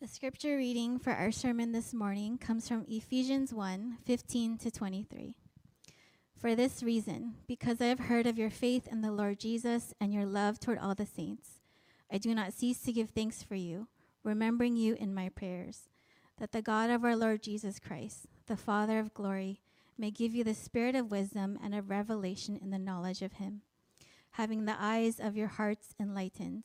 The scripture reading for our sermon this morning comes from Ephesians 1 15 to 23. For this reason, because I have heard of your faith in the Lord Jesus and your love toward all the saints, I do not cease to give thanks for you, remembering you in my prayers, that the God of our Lord Jesus Christ, the Father of glory, may give you the spirit of wisdom and of revelation in the knowledge of him, having the eyes of your hearts enlightened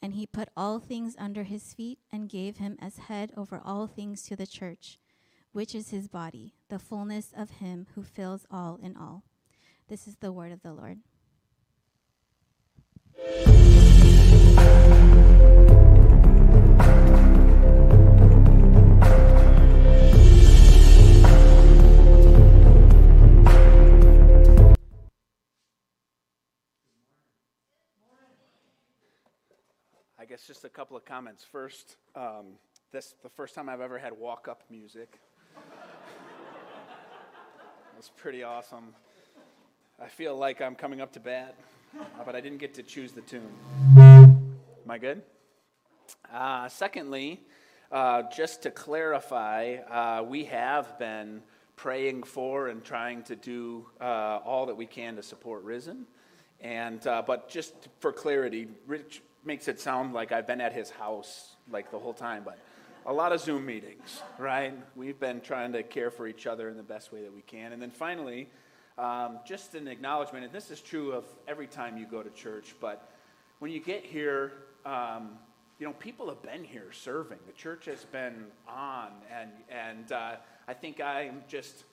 And he put all things under his feet and gave him as head over all things to the church, which is his body, the fullness of him who fills all in all. This is the word of the Lord. Guess just a couple of comments. First, um, this the first time I've ever had walk-up music. it was pretty awesome. I feel like I'm coming up to bat, but I didn't get to choose the tune. Am I good? Uh, secondly, uh, just to clarify, uh, we have been praying for and trying to do uh, all that we can to support Risen. And uh, but just for clarity, Rich makes it sound like I've been at his house like the whole time, but a lot of Zoom meetings, right? We've been trying to care for each other in the best way that we can. And then finally, um, just an acknowledgement, and this is true of every time you go to church, but when you get here, um, you know, people have been here serving. The church has been on, and, and uh, I think I'm just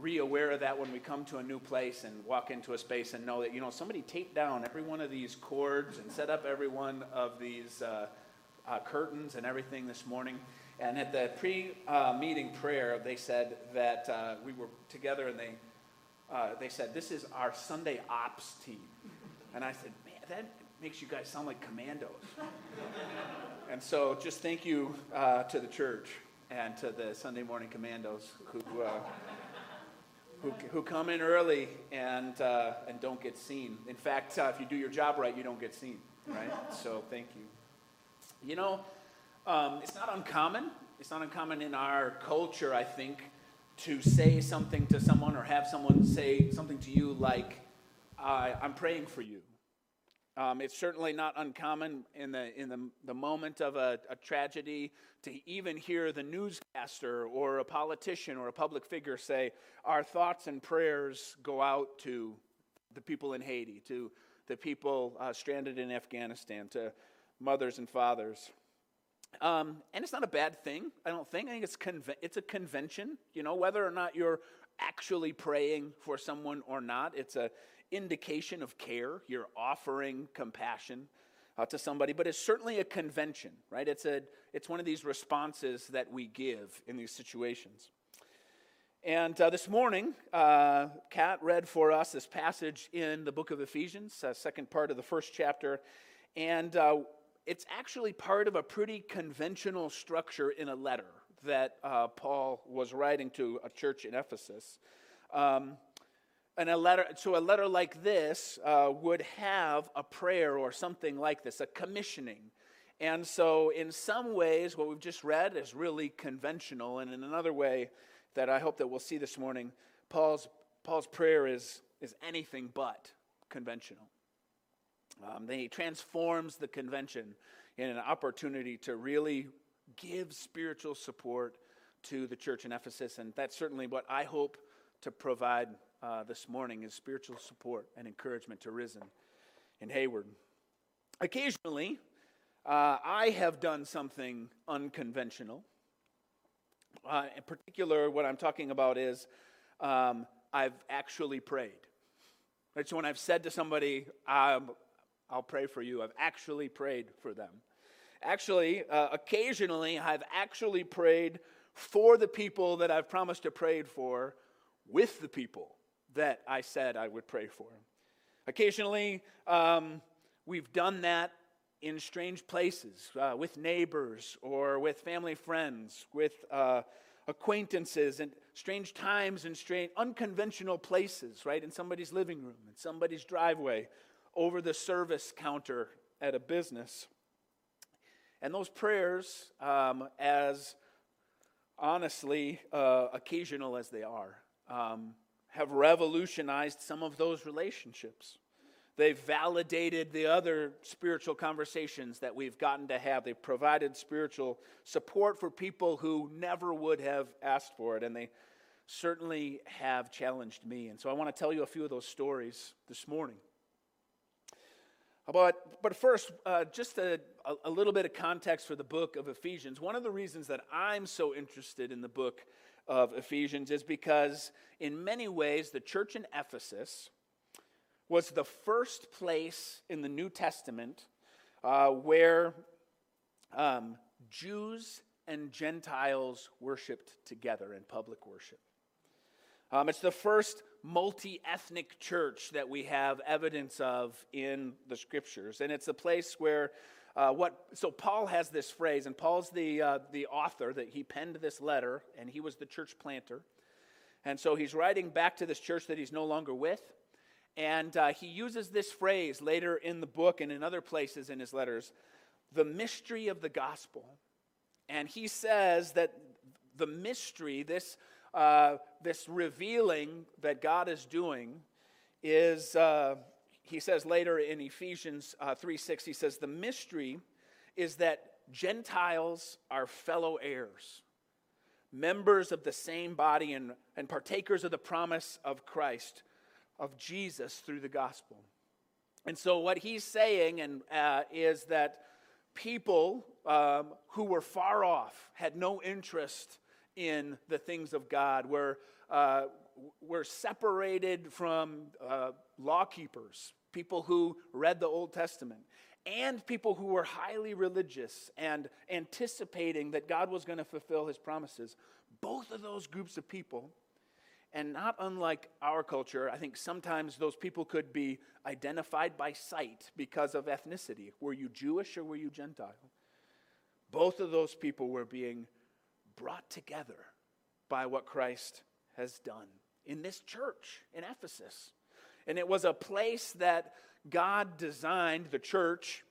re-aware of that when we come to a new place and walk into a space and know that you know somebody taped down every one of these cords and set up every one of these uh, uh, curtains and everything this morning. And at the pre-meeting prayer they said that uh, we were together and they uh, they said this is our sunday ops team. And i said man that makes you guys sound like commandos. And so just thank you uh, to the church and to the sunday morning commandos who uh, who, who come in early and, uh, and don't get seen. In fact, uh, if you do your job right, you don't get seen, right? so thank you. You know, um, it's not uncommon. It's not uncommon in our culture, I think, to say something to someone or have someone say something to you like, I'm praying for you. Um, it's certainly not uncommon in the, in the, the moment of a, a, tragedy to even hear the newscaster or a politician or a public figure say, Our thoughts and prayers go out to the people in Haiti, to the people uh, stranded in Afghanistan, to mothers and fathers. Um, and it's not a bad thing, I don't think. I think it's, it's a convention, you know, whether or not you're actually praying for someone or not. It's a indication of care. You're offering compassion uh, to somebody, but it's certainly a convention, right? It's, a, it's one of these responses that we give in these situations. And uh, this morning, uh, Kat read for us this passage in the book of Ephesians, uh, second part of the first chapter. And uh, it's actually part of a pretty conventional structure in a letter that uh, Paul was writing to a church in Ephesus. Um, and a letter, so a letter like this uh, would have a prayer or something like this, a commissioning. And so, in some ways, what we've just read is really conventional, and in another way that I hope that we'll see this morning, Paul's Paul's prayer is is anything but conventional. Um, he transforms the convention in an opportunity to really give spiritual support to the church in Ephesus, and that's certainly what I hope to provide uh, this morning is spiritual support and encouragement to Risen in Hayward. Occasionally, uh, I have done something unconventional. Uh, in particular, what I'm talking about is um, I've actually prayed. So when I've said to somebody, um, I'll pray for you, I've actually prayed for them. actually, uh, occasionally, I've actually prayed for the people that I've promised to pray for with the people that I said I would pray for. Occasionally, um, we've done that in strange places uh, with neighbors or with family friends, with uh, acquaintances, and strange times and strange, unconventional places, right? In somebody's living room, in somebody's driveway, over the service counter at a business. And those prayers, um, as honestly uh, occasional as they are, um, have revolutionized some of those relationships. They've validated the other spiritual conversations that we've gotten to have. They've provided spiritual support for people who never would have asked for it, and they certainly have challenged me. And so I want to tell you a few of those stories this morning. But, but first, uh, just a, a little bit of context for the book of Ephesians. One of the reasons that I'm so interested in the book of Ephesians is because, in many ways, the church in Ephesus was the first place in the New Testament uh, where um, Jews and Gentiles worshiped together in public worship. Um, it's the first multi ethnic church that we have evidence of in the scriptures. And it's a place where uh, what, so Paul has this phrase, and Paul's the, uh, the author that he penned this letter, and he was the church planter. And so he's writing back to this church that he's no longer with. And uh, he uses this phrase later in the book and in other places in his letters the mystery of the gospel. And he says that the mystery, this uh, this revealing that God is doing is, uh, he says later in Ephesians uh, 3 6, he says, the mystery is that Gentiles are fellow heirs, members of the same body, and, and partakers of the promise of Christ, of Jesus through the gospel. And so, what he's saying and, uh, is that people um, who were far off, had no interest in the things of God. We're, uh, we're separated from uh, people who read the Old Testament, and people who were highly religious and anticipating that God was going to fulfill his promises. Both of those groups of people, and not unlike our culture, I think sometimes those people could be identified by sight because of ethnicity. Were you Jewish or were you Gentile? Both of those people were being brought together by what Christ has done in this church in Ephesus. And it was a place that God designed the church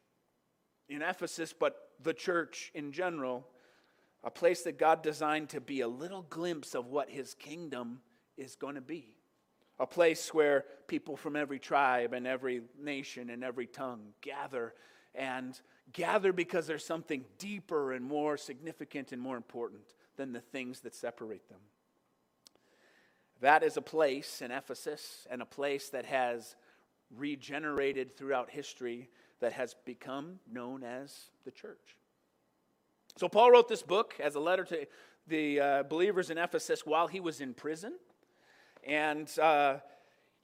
in Ephesus, but the church in general, a place that God designed to be a little glimpse of what his kingdom is going to be. A place where people from every tribe and every nation and every tongue gather and gather because there's something deeper and more significant and more important than the things that separate them. That is a place in Ephesus and a place that has regenerated throughout history that has become known as the church. So, Paul wrote this book as a letter to the uh, believers in Ephesus while he was in prison. And uh,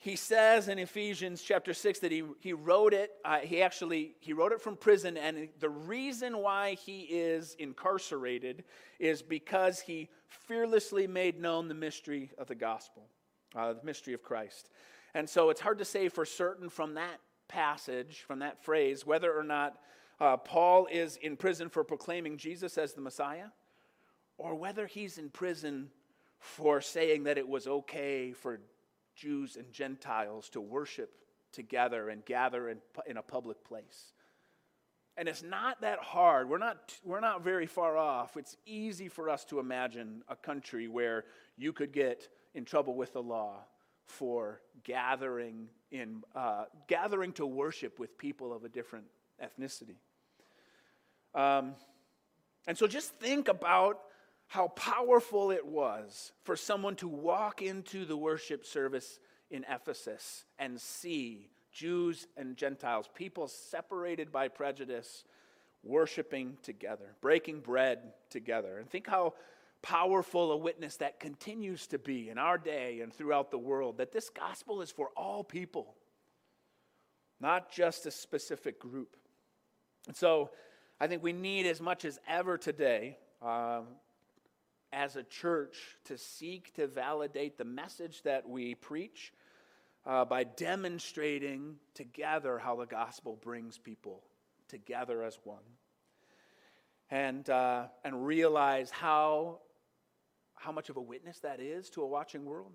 he says in ephesians chapter 6 that he, he wrote it uh, he actually he wrote it from prison and the reason why he is incarcerated is because he fearlessly made known the mystery of the gospel uh, the mystery of christ. And so it's hard to say for certain from that passage from that phrase whether or not uh, paul is in prison for proclaiming jesus as the messiah or whether he's in prison for saying that it was okay for Jews and Gentiles to worship together and gather in, in a public place. And it's not that hard. We're not, we're not very far off. It's easy for us to imagine a country where you could get in trouble with the law for gathering, in, uh, gathering to worship with people of a different ethnicity. Um, and so just think about how powerful it was for someone to walk into the worship service in Ephesus and see Jews and Gentiles, people separated by prejudice, worshiping together, breaking bread together. And think how powerful a witness that continues to be in our day and throughout the world that this gospel is for all people, not just a specific group. And so, I think we need as much as ever today um, as a church to seek to validate the message that we preach uh, by demonstrating together how the gospel brings people together as one. And, uh, and realize how, how much of a witness that is to a watching world.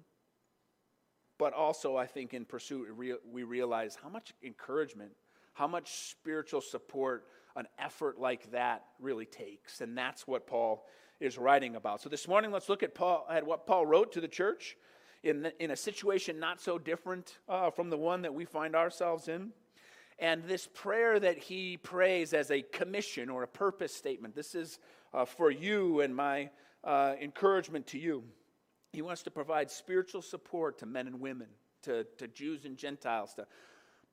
But also, I think in pursuit, we realize how much encouragement, how much spiritual support an effort like that really takes. And that's what Paul is writing about. So this morning, let's look at, Paul, at what Paul wrote to the church in, the, in a situation not so different uh, from the one that we find ourselves in. And this prayer that he prays as a commission or a purpose statement, this is uh, for you and my uh, encouragement to you. He wants to provide spiritual support to men and women, to, to Jews and Gentiles, to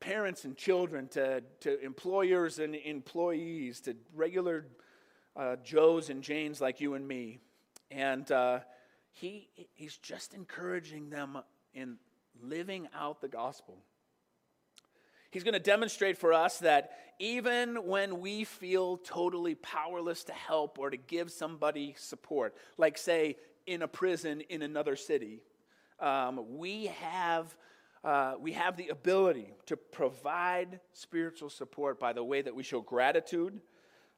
parents and children, to, to employers and employees, to regular uh, Joes and Janes like you and me. And uh, he, he's just encouraging them in living out the gospel. He's going to demonstrate for us that even when we feel totally powerless to help or to give somebody support, like, say, in a prison in another city, um, we, have, uh, we have the ability to provide spiritual support by the way that we show gratitude,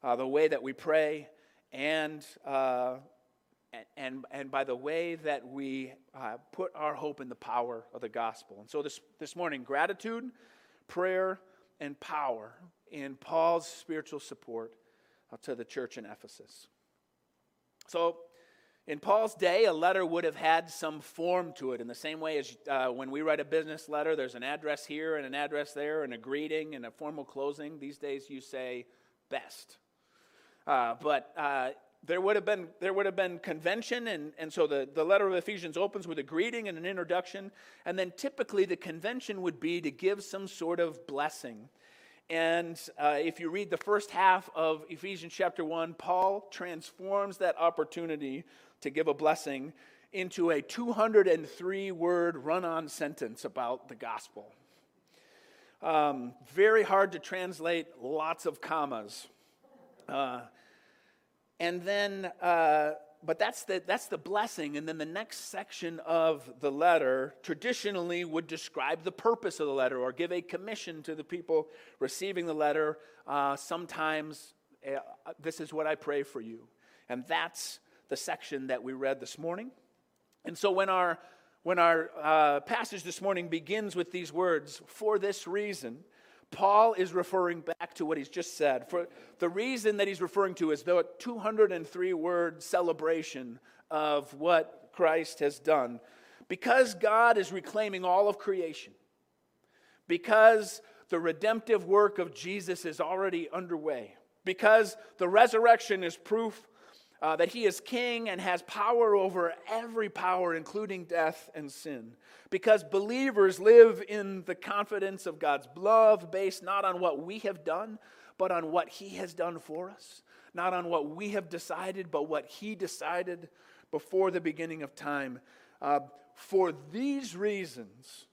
uh, the way that we pray, and uh, and, and by the way that we uh, put our hope in the power of the gospel. And so this, this morning, gratitude, prayer, and power in Paul's spiritual support uh, to the church in Ephesus. So, in Paul's day, a letter would have had some form to it, in the same way as uh, when we write a business letter, there's an address here and an address there, and a greeting and a formal closing. These days, you say best. Uh, but uh, there would have been there would have been convention and, and so the, the letter of ephesians opens with a greeting and an introduction. And then typically the convention would be to give some sort of blessing. And uh, if you read the first half of ephesians chapter 1 paul transforms that opportunity to give a blessing into a 203 word run-on sentence about the gospel. Um, very hard to translate lots of commas uh, and then, uh, but that's the, that's the blessing. And then the next section of the letter traditionally would describe the purpose of the letter or give a commission to the people receiving the letter. Uh, sometimes, uh, this is what I pray for you. And that's the section that we read this morning. And so when our, when our uh, passage this morning begins with these words, for this reason, Paul is referring back to what he's just said. For the reason that he's referring to is the 203 word celebration of what Christ has done. Because God is reclaiming all of creation, because the redemptive work of Jesus is already underway, because the resurrection is proof uh, that he is king and has power over every power, including death and sin. Because believers live in the confidence of God's love based not on what we have done, but on what he has done for us. Not on what we have decided, but what he decided before the beginning of time. Uh, for these reasons,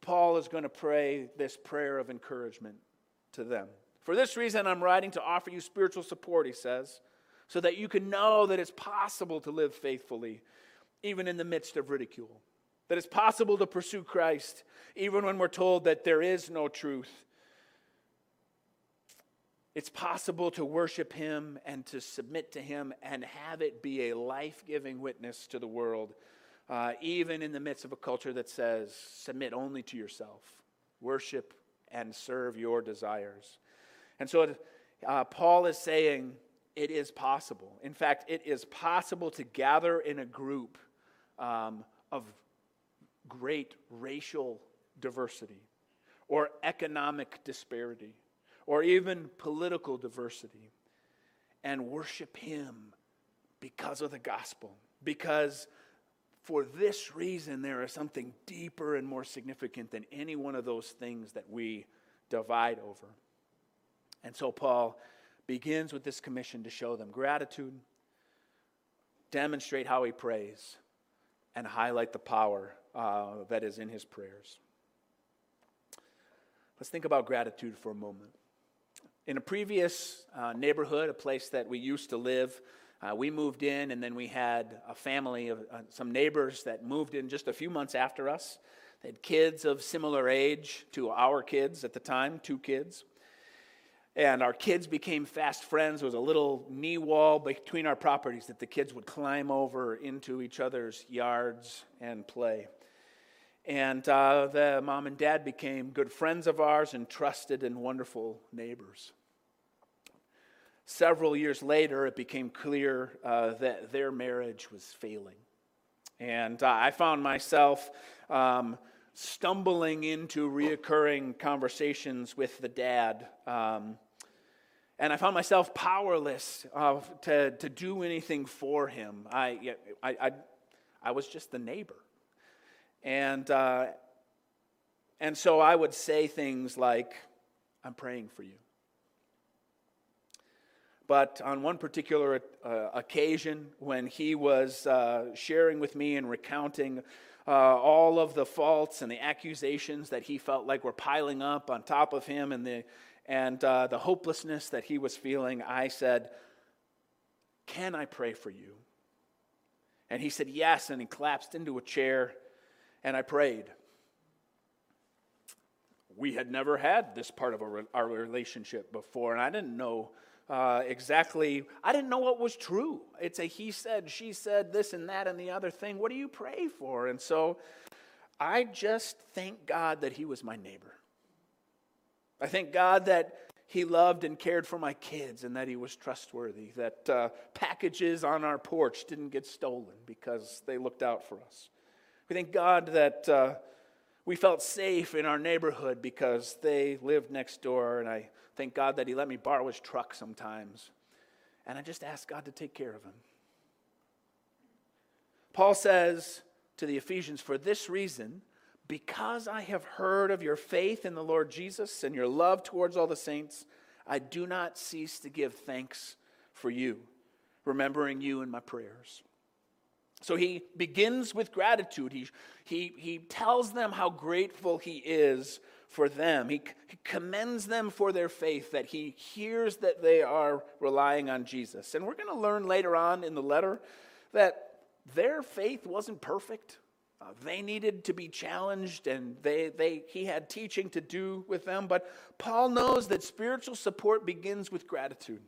Paul is going to pray this prayer of encouragement to them. For this reason, I'm writing to offer you spiritual support, he says so that you can know that it's possible to live faithfully, even in the midst of ridicule. That it's possible to pursue Christ, even when we're told that there is no truth. It's possible to worship Him and to submit to Him and have it be a life giving witness to the world, uh, even in the midst of a culture that says, submit only to yourself, worship and serve your desires. And so uh, Paul is saying, it is possible. In fact, it is possible to gather in a group um, of great racial diversity or economic disparity or even political diversity and worship Him because of the gospel. Because for this reason, there is something deeper and more significant than any one of those things that we divide over. And so, Paul begins with this commission to show them gratitude, demonstrate how he prays, and highlight the power uh, that is in his prayers. Let's think about gratitude for a moment. in a previous uh, neighborhood, a place that we used to live, uh, we moved in, and then we had a family of uh, some neighbors that moved in just a few months after us. They had kids of similar age to our kids at the time, two kids. And our kids became fast friends. There was a little knee wall between our properties that the kids would climb over into each other's yards and play. And uh, the mom and dad became good friends of ours and trusted and wonderful neighbors. Several years later, it became clear uh, that their marriage was failing. And uh, I found myself um, stumbling into reoccurring conversations with the dad. Um, and I found myself powerless uh, to, to do anything for him. I, I, I, I was just the neighbor. And, uh, and so I would say things like, I'm praying for you. But on one particular uh, occasion, when he was uh, sharing with me and recounting uh, all of the faults and the accusations that he felt like were piling up on top of him and the, and, uh, the hopelessness that he was feeling, I said, Can I pray for you? And he said, Yes. And he collapsed into a chair, and I prayed. We had never had this part of our relationship before, and I didn't know uh, exactly, I didn't know what was true. It's a he said, she said, this and that and the other thing. What do you pray for? And so I just thank God that he was my neighbor. I thank God that he loved and cared for my kids and that he was trustworthy, that uh, packages on our porch didn't get stolen because they looked out for us. We thank God that uh, we felt safe in our neighborhood because they lived next door and I Thank God that He let me borrow His truck sometimes. And I just ask God to take care of him. Paul says to the Ephesians, For this reason, because I have heard of your faith in the Lord Jesus and your love towards all the saints, I do not cease to give thanks for you, remembering you in my prayers. So he begins with gratitude. He, he, he tells them how grateful he is for them. He, he, commends them for their faith, that he hears that they are relying on Jesus. And we're going to learn later on in the letter that their faith wasn't perfect. Uh, they needed to be challenged, and they, they, he had teaching to do with them. But Paul knows that spiritual support begins with gratitude,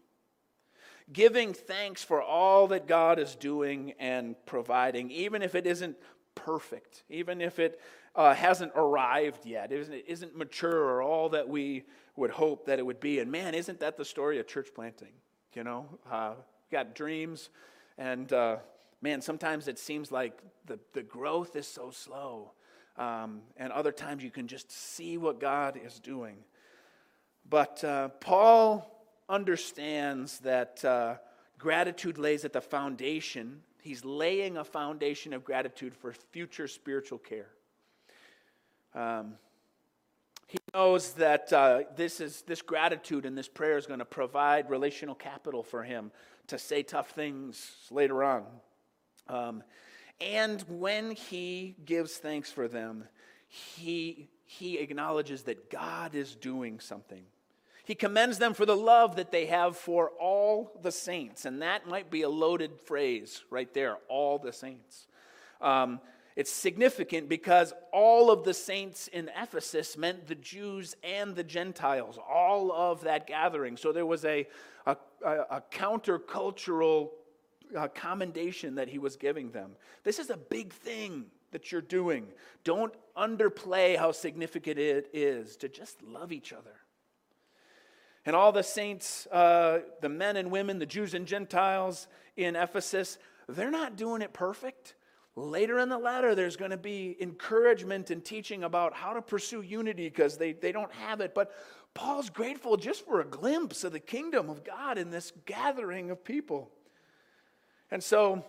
giving thanks for all that God is doing and providing, even if it isn't perfect, even if it uh, hasn't arrived yet, isn't, it isn't mature or all that we would hope that it would be. And man, isn't that the story of church planting? You know, uh, got dreams, and uh, man, sometimes it seems like the, the growth is so slow. Um, and other times you can just see what God is doing. But uh, Paul understands that uh, gratitude lays at the foundation. He's laying a foundation of gratitude for future spiritual care. Um, he knows that uh, this, is, this gratitude and this prayer is going to provide relational capital for him to say tough things later on. Um, and when he gives thanks for them, he, he acknowledges that God is doing something. He commends them for the love that they have for all the saints. And that might be a loaded phrase right there all the saints. Um, it's significant because all of the saints in Ephesus meant the Jews and the Gentiles, all of that gathering. So there was a, a, a countercultural uh, commendation that he was giving them. This is a big thing that you're doing. Don't underplay how significant it is to just love each other. And all the saints, uh, the men and women, the Jews and Gentiles in Ephesus, they're not doing it perfect. Later in the letter, there's going to be encouragement and teaching about how to pursue unity because they, they don't have it. But Paul's grateful just for a glimpse of the kingdom of God in this gathering of people. And so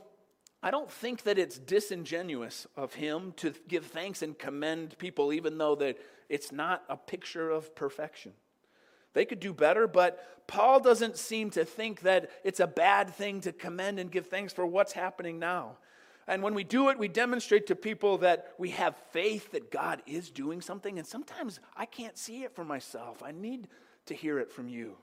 I don't think that it's disingenuous of him to give thanks and commend people, even though that it's not a picture of perfection. They could do better, but Paul doesn't seem to think that it's a bad thing to commend and give thanks for what's happening now. And when we do it, we demonstrate to people that we have faith that God is doing something. And sometimes I can't see it for myself. I need to hear it from you.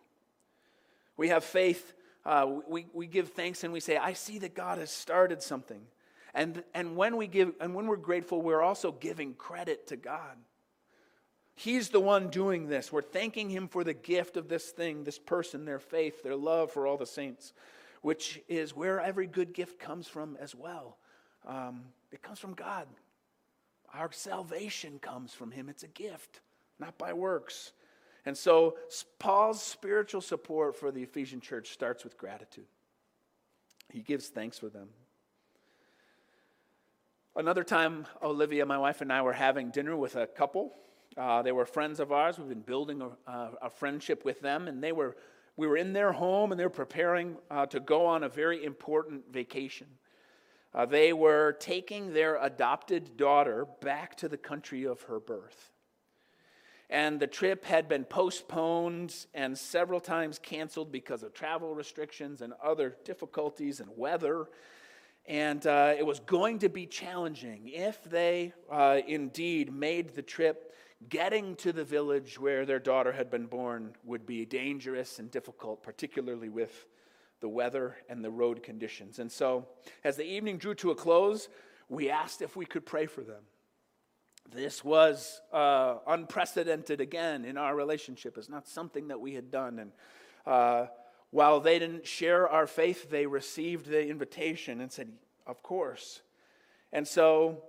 We have faith. Uh, we, we give thanks and we say, I see that God has started something. And, and when we give and when we're grateful, we're also giving credit to God. He's the one doing this. We're thanking him for the gift of this thing, this person, their faith, their love for all the saints, which is where every good gift comes from as well. Um, it comes from God. Our salvation comes from him. It's a gift, not by works. And so Paul's spiritual support for the Ephesian church starts with gratitude. He gives thanks for them. Another time, Olivia, my wife, and I were having dinner with a couple. Uh, they were friends of ours. We've been building a, a, friendship with them, and they were, we were in their home, and they were preparing uh, to go on a very important vacation. Uh, they were taking their adopted daughter back to the country of her birth and the trip had been postponed and several times canceled because of travel restrictions and other difficulties and weather. And uh, it was going to be challenging if they uh, indeed made the trip. Getting to the village where their daughter had been born would be dangerous and difficult, particularly with the weather and the road conditions. And so, as the evening drew to a close, we asked if we could pray for them. This was uh, unprecedented again in our relationship. It's not something that we had done. And uh, while they didn't share our faith, they received the invitation and said, Of course. And so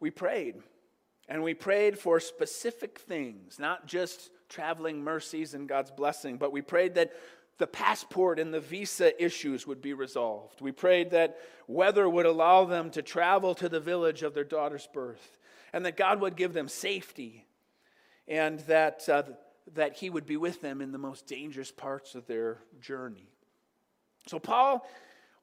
we prayed. And we prayed for specific things, not just traveling mercies and God's blessing, but we prayed that the passport and the visa issues would be resolved. We prayed that weather would allow them to travel to the village of their daughter's birth and that God would give them safety and that, uh, that He would be with them in the most dangerous parts of their journey. So, Paul,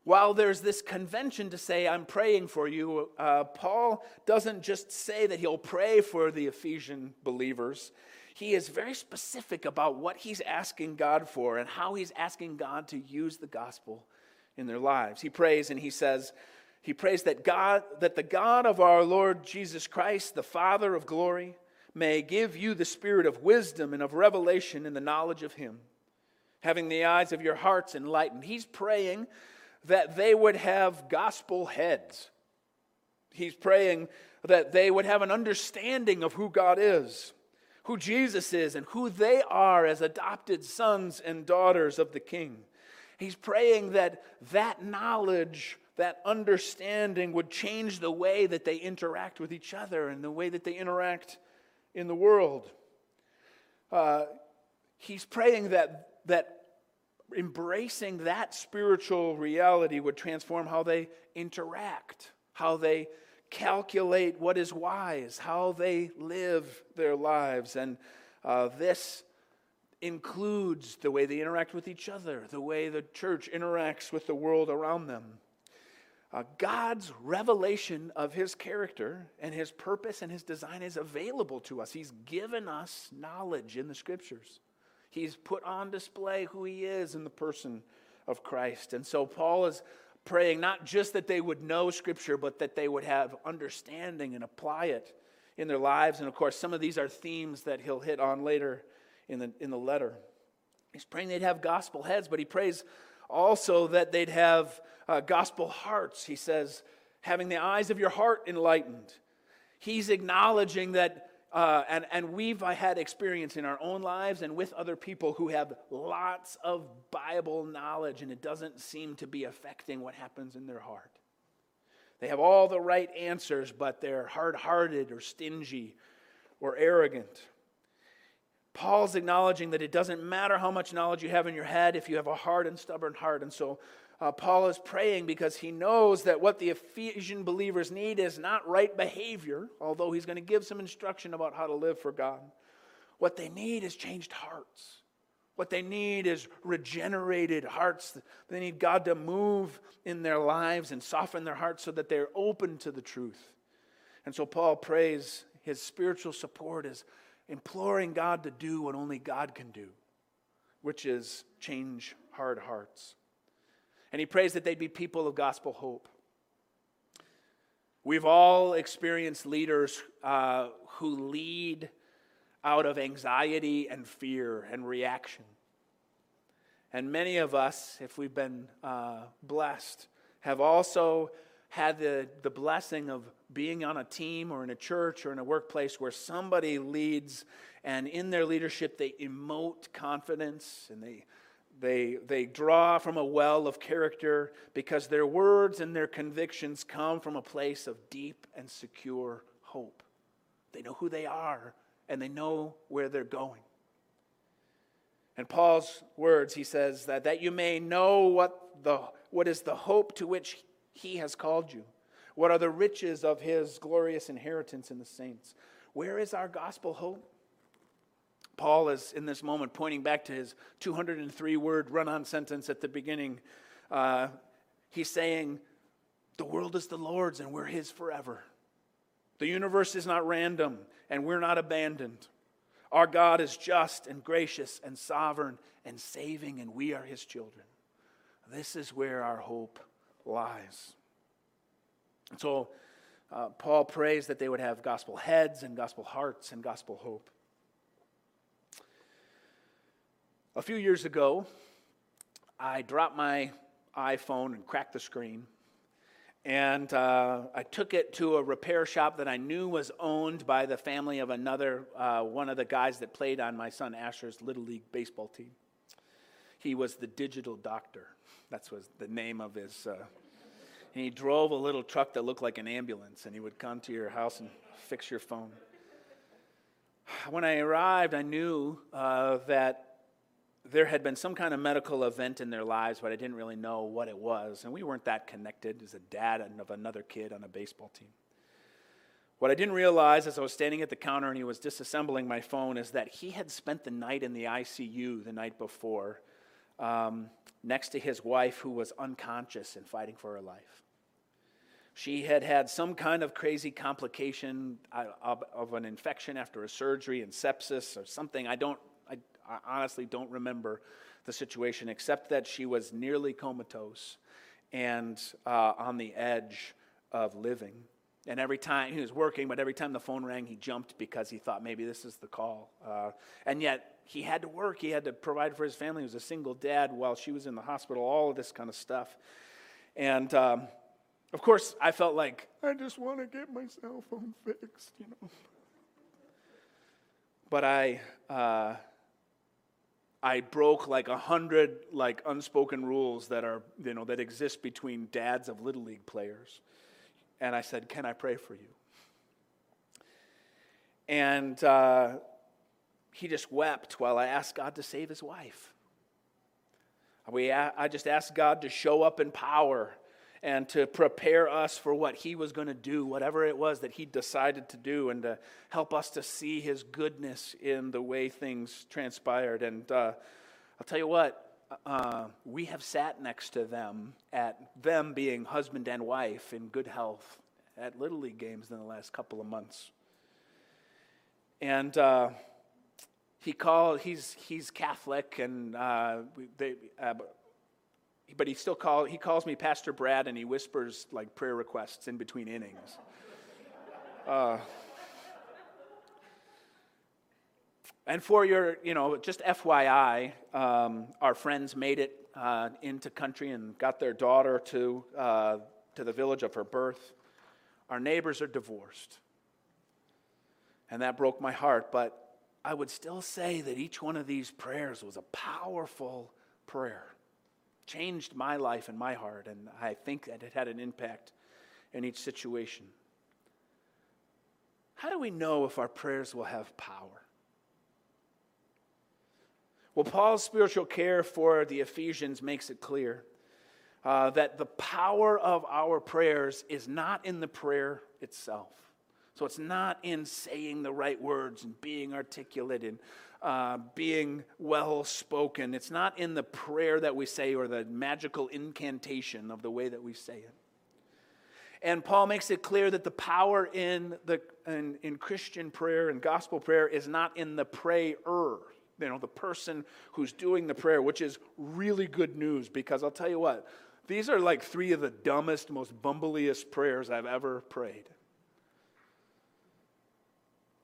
while there's this convention to say, I'm praying for you, uh, Paul doesn't just say that he'll pray for the Ephesian believers. He is very specific about what he's asking God for and how he's asking God to use the gospel in their lives. He prays and he says, he prays that God, that the God of our Lord Jesus Christ, the Father of glory, may give you the spirit of wisdom and of revelation in the knowledge of him, having the eyes of your hearts enlightened. He's praying that they would have gospel heads. He's praying that they would have an understanding of who God is, who Jesus is, and who they are as adopted sons and daughters of the King. He's praying that that knowledge that understanding would change the way that they interact with each other and the way that they interact in the world. Uh, he's praying that, that embracing that spiritual reality would transform how they interact, how they calculate what is wise, how they live their lives. And uh, this includes the way they interact with each other, the way the church interacts with the world around them uh, God's revelation of his character and his purpose and his design is available to us. He's given us knowledge in the scriptures. He's put on display who he is in the person of Christ. And so Paul is praying not just that they would know scripture, but that they would have understanding and apply it in their lives. And of course, some of these are themes that he'll hit on later in the, in the letter. He's praying they'd have gospel heads, but he prays also that they'd have uh, gospel hearts. He says, having the eyes of your heart enlightened. He's acknowledging that, uh, and, and we've had experience in our own lives and with other people who have lots of Bible knowledge, and it doesn't seem to be affecting what happens in their heart. They have all the right answers, but they're hard hearted or stingy or arrogant. Paul's acknowledging that it doesn't matter how much knowledge you have in your head if you have a hard and stubborn heart. And so uh, Paul is praying because he knows that what the Ephesian believers need is not right behavior, although he's going to give some instruction about how to live for God. What they need is changed hearts. What they need is regenerated hearts. They need God to move in their lives and soften their hearts so that they're open to the truth. And so Paul prays his spiritual support is imploring God to do what only God can do, which is change hard hearts. And he prays that they'd be people of gospel hope. We've all experienced leaders uh, who lead out of anxiety and fear and reaction. And many of us, if we've been uh, blessed, have also had the, the blessing of being on a team or in a church or in a workplace where somebody leads, and in their leadership, they emote confidence and they, they, they draw from a well of character because their words and their convictions come from a place of deep and secure hope. They know who they are and they know where they're going. In Paul's words, he says that, that you may know what, the, what is the hope to which he has called you. What are the riches of his glorious inheritance in the saints? Where is our gospel hope? Paul is in this moment pointing back to his 203 word run on sentence at the beginning. Uh, he's saying, The world is the Lord's and we're his forever. The universe is not random and we're not abandoned. Our God is just and gracious and sovereign and saving, and we are his children. This is where our hope lies. And so, uh, Paul prays that they would have gospel heads and gospel hearts and gospel hope. A few years ago, I dropped my iPhone and cracked the screen. And uh, I took it to a repair shop that I knew was owned by the family of another, uh, one of the guys that played on my son Asher's Little League baseball team. He was the digital doctor. That was the name of his. Uh, and he drove a little truck that looked like an ambulance, and he would come to your house and fix your phone. When I arrived, I knew uh, that there had been some kind of medical event in their lives, but I didn't really know what it was. And we weren't that connected as a dad of another kid on a baseball team. What I didn't realize as I was standing at the counter and he was disassembling my phone is that he had spent the night in the ICU the night before um, next to his wife who was unconscious and fighting for her life. She had had some kind of crazy complication uh, of, of an infection after a surgery and sepsis or something. I don't I honestly don't remember the situation except that she was nearly comatose and uh, on the edge of living. And every time he was working, but every time the phone rang, he jumped because he thought maybe this is the call. Uh, and yet he had to work, he had to provide for his family. He was a single dad while she was in the hospital, all of this kind of stuff. And um, of course, I felt like, I just want to get my cell phone fixed, you know. But I. Uh, I broke like a hundred like unspoken rules that are you know that exist between dads of little league players, and I said, "Can I pray for you?" And uh, he just wept while I asked God to save his wife. We, I just asked God to show up in power and to prepare us for what he was going to do, whatever it was that he decided to do, and to help us to see his goodness in the way things transpired. And uh, I'll tell you what, uh, we have sat next to them at them being husband and wife in good health at Little League games in the last couple of months. And uh, he called, he's, he's Catholic, and uh, they, uh, but he still call, he calls me Pastor Brad and he whispers like prayer requests in between innings. Uh, and for your, you know, just FYI, um, our friends made it uh, into country and got their daughter to, uh, to the village of her birth. Our neighbors are divorced. And that broke my heart, but I would still say that each one of these prayers was a powerful prayer changed my life and my heart, and I think that it had an impact in each situation. How do we know if our prayers will have power? Well, Paul's spiritual care for the Ephesians makes it clear uh, that the power of our prayers is not in the prayer itself. So it's not in saying the right words and being articulate and uh, being well spoken. It's not in the prayer that we say or the magical incantation of the way that we say it. And Paul makes it clear that the power in, the, in, in Christian prayer and gospel prayer is not in the prayer, you know, the person who's doing the prayer, which is really good news because I'll tell you what, these are like three of the dumbest, most bumbliest prayers I've ever prayed.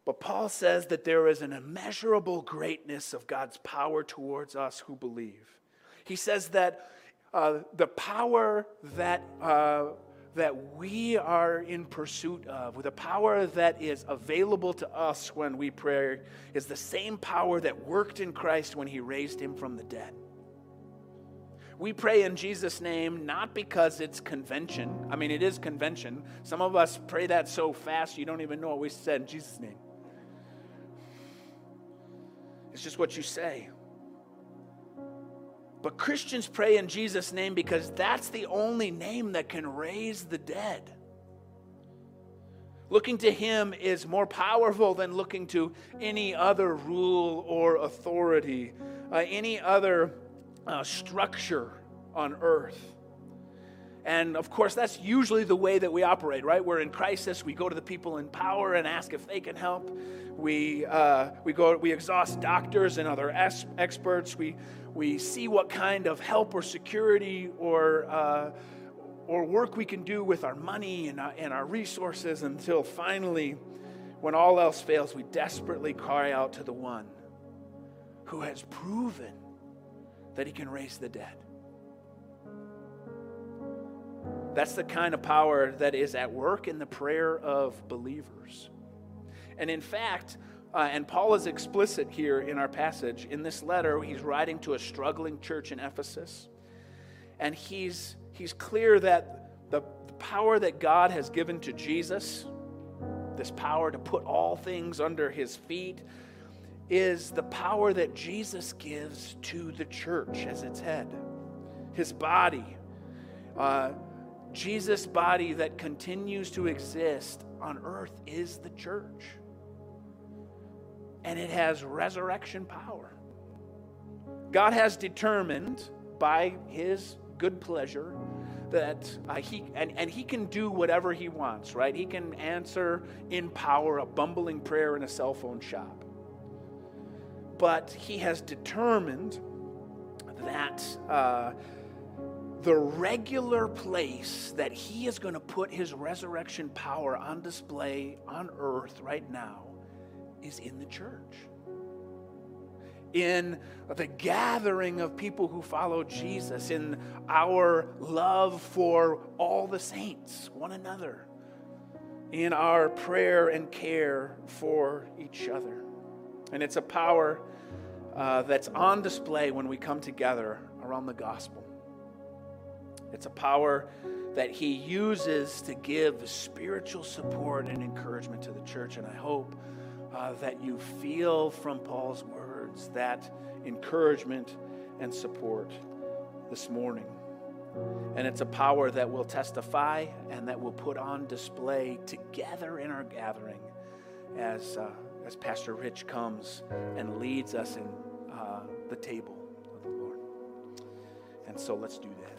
But Paul says that there is an immeasurable greatness of God's power towards us who believe. He says that uh, the power that, uh, that we are in pursuit of, the power that is available to us when we pray, is the same power that worked in Christ when he raised him from the dead. We pray in Jesus' name not because it's convention. I mean, it is convention. Some of us pray that so fast you don't even know what we said in Jesus' name. It's just what you say. But Christians pray in Jesus' name because that's the only name that can raise the dead. Looking to Him is more powerful than looking to any other rule or authority, uh, any other uh, structure on earth. And of course, that's usually the way that we operate, right? We're in crisis. We go to the people in power and ask if they can help. We, uh, we, go, we exhaust doctors and other es- experts. We, we see what kind of help or security or, uh, or work we can do with our money and our, uh, and our resources until finally, when all else fails, we desperately cry out to the one who has proven that he can raise the dead. That's the kind of power that is at work in the prayer of believers. And in fact, uh, and Paul is explicit here in our passage. In this letter, he's writing to a struggling church in Ephesus. And he's, he's clear that the, power that God has given to Jesus, this power to put all things under his feet, is the power that Jesus gives to the church as its head, his body. Uh, Jesus' body that continues to exist on earth is the church. And it has resurrection power. God has determined by his good pleasure that uh, he and, and he can do whatever he wants right? He can answer in power a bumbling prayer in a cell phone shop. But he has determined that uh, the regular place that he is going to put his resurrection power on display on earth right now is in the church. In the gathering of people who follow Jesus, in our love for all the saints, one another, in our prayer and care for each other. And it's a power uh, that's on display when we come together around the gospel. It's a power that he uses to give spiritual support and encouragement to the church. And I hope uh, that you feel from Paul's words that encouragement and support this morning. And it's a power that will testify and that will put on display together in our gathering as, uh, as Pastor Rich comes and leads us in uh, the table of the Lord. And so let's do that.